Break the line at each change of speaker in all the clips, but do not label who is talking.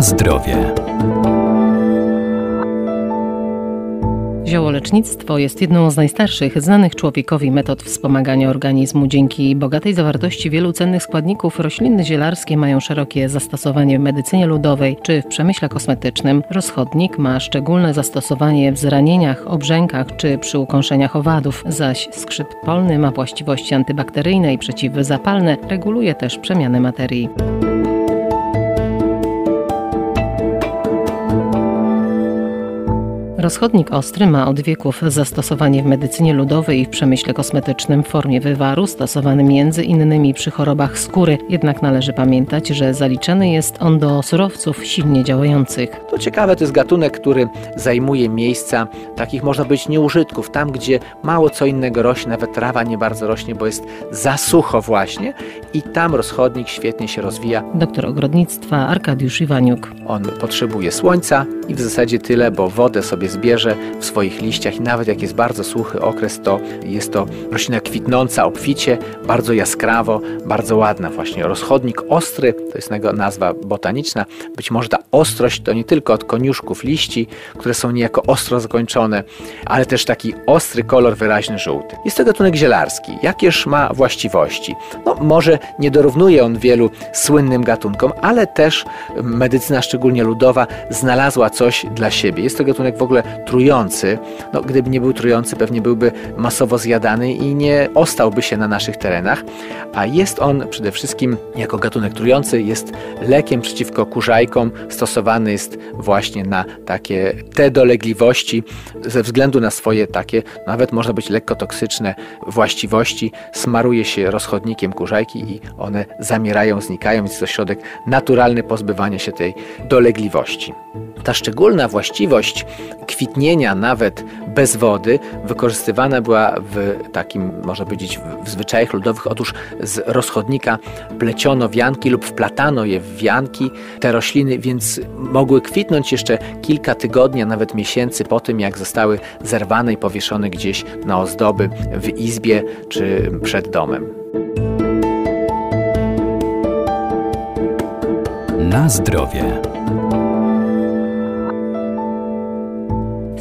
Zdrowie.
Ziołolecznictwo jest jedną z najstarszych znanych człowiekowi metod wspomagania organizmu. Dzięki bogatej zawartości wielu cennych składników rośliny zielarskie mają szerokie zastosowanie w medycynie ludowej czy w przemyśle kosmetycznym. Rozchodnik ma szczególne zastosowanie w zranieniach, obrzękach czy przy ukąszeniach owadów, zaś skrzyp polny ma właściwości antybakteryjne i przeciwzapalne, reguluje też przemianę materii. Rozchodnik ostry ma od wieków zastosowanie w medycynie ludowej i w przemyśle kosmetycznym w formie wywaru, stosowany między innymi przy chorobach skóry. Jednak należy pamiętać, że zaliczany jest on do surowców silnie działających.
To ciekawe, to jest gatunek, który zajmuje miejsca takich, można być nieużytków, tam gdzie mało co innego rośnie, nawet trawa nie bardzo rośnie, bo jest za sucho właśnie i tam rozchodnik świetnie się rozwija.
Doktor ogrodnictwa Arkadiusz Iwaniuk.
On potrzebuje słońca i w zasadzie tyle, bo wodę sobie zbierze w swoich liściach i nawet jak jest bardzo suchy okres, to jest to roślina kwitnąca obficie, bardzo jaskrawo, bardzo ładna właśnie. Rozchodnik ostry, to jest jego nazwa botaniczna. Być może ta ostrość to nie tylko od koniuszków liści, które są niejako ostro zakończone, ale też taki ostry kolor wyraźny żółty. Jest to gatunek zielarski. Jakież ma właściwości? No, może nie dorównuje on wielu słynnym gatunkom, ale też medycyna, szczególnie ludowa, znalazła coś dla siebie. Jest to gatunek w ogóle trujący. No, gdyby nie był trujący, pewnie byłby masowo zjadany i nie ostałby się na naszych terenach. A jest on przede wszystkim jako gatunek trujący, jest lekiem przeciwko kurzajkom. Stosowany jest właśnie na takie te dolegliwości ze względu na swoje takie, nawet można być lekko toksyczne właściwości. Smaruje się rozchodnikiem kurzajki i one zamierają, znikają. Jest to środek naturalny pozbywania się tej dolegliwości. Ta szczególna właściwość kwitnienia nawet bez wody wykorzystywana była w takim, można powiedzieć, w zwyczajach ludowych. Otóż z rozchodnika pleciono wianki lub wplatano je w wianki, te rośliny, więc mogły kwitnąć jeszcze kilka tygodni, a nawet miesięcy po tym, jak zostały zerwane i powieszone gdzieś na ozdoby w izbie czy przed domem.
Na zdrowie.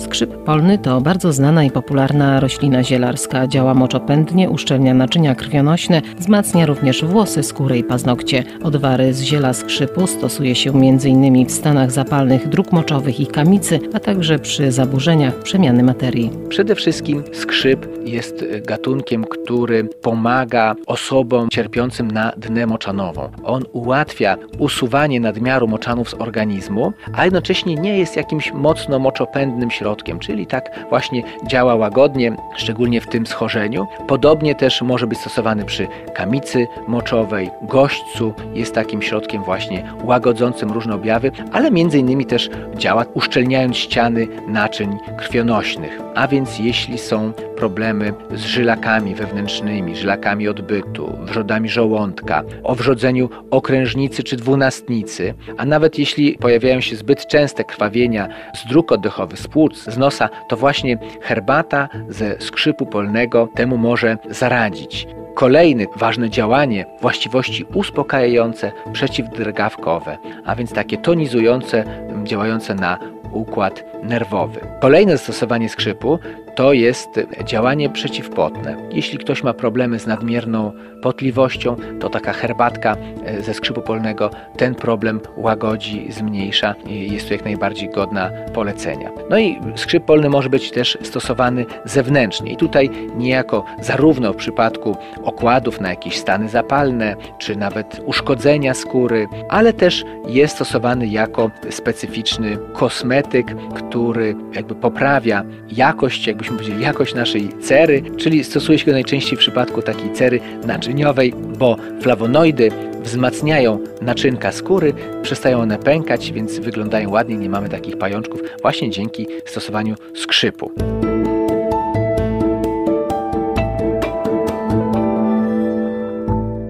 Skrzyp polny to bardzo znana i popularna roślina zielarska. Działa moczopędnie, uszczelnia naczynia krwionośne, wzmacnia również włosy, skórę i paznokcie. Odwary z ziela skrzypu stosuje się m.in. w stanach zapalnych dróg moczowych i kamicy, a także przy zaburzeniach przemiany materii.
Przede wszystkim skrzyp jest gatunkiem, który pomaga osobom cierpiącym na dnę moczanową. On ułatwia usuwanie nadmiaru moczanów z organizmu, a jednocześnie nie jest jakimś mocno moczopędnym środkiem, czyli tak właśnie działa łagodnie, szczególnie w tym schorzeniu. Podobnie też może być stosowany przy kamicy moczowej, gośćcu, jest takim środkiem właśnie łagodzącym różne objawy, ale między innymi też działa uszczelniając ściany naczyń krwionośnych. A więc jeśli są problemy z żylakami wewnętrznymi, żylakami odbytu, wrzodami żołądka, o wrzodzeniu okrężnicy czy dwunastnicy, a nawet jeśli pojawiają się zbyt częste krwawienia z dróg oddechowych, z płuc, z nosa, to właśnie herbata ze skrzypu polnego temu może zaradzić. Kolejne ważne działanie, właściwości uspokajające, przeciwdrgawkowe, a więc takie tonizujące, działające na układ nerwowy. Kolejne zastosowanie skrzypu to jest działanie przeciwpotne. Jeśli ktoś ma problemy z nadmierną potliwością, to taka herbatka ze skrzypu polnego ten problem łagodzi, zmniejsza i jest to jak najbardziej godna polecenia. No i skrzyp polny może być też stosowany zewnętrznie i tutaj niejako zarówno w przypadku okładów na jakieś stany zapalne, czy nawet uszkodzenia skóry, ale też jest stosowany jako specyficzny kosmetyk, który jakby poprawia jakość, jakbyśmy powiedzieli, jakość naszej cery, czyli stosuje się go najczęściej w przypadku takiej cery naczyniowej, bo flawonoidy wzmacniają naczynka skóry, przestają one pękać, więc wyglądają ładnie, nie mamy takich pajączków właśnie dzięki stosowaniu skrzypu.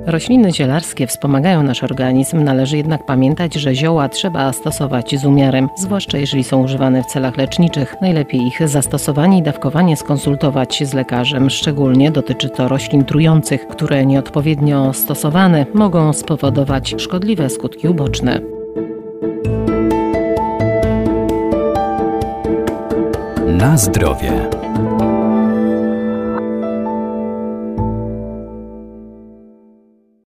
Rośliny zielarskie wspomagają nasz organizm, należy jednak pamiętać, że zioła trzeba stosować z umiarem, zwłaszcza jeżeli są używane w celach leczniczych. Najlepiej ich zastosowanie i dawkowanie skonsultować z lekarzem. Szczególnie dotyczy to roślin trujących, które nieodpowiednio stosowane mogą spowodować szkodliwe skutki uboczne.
Na zdrowie.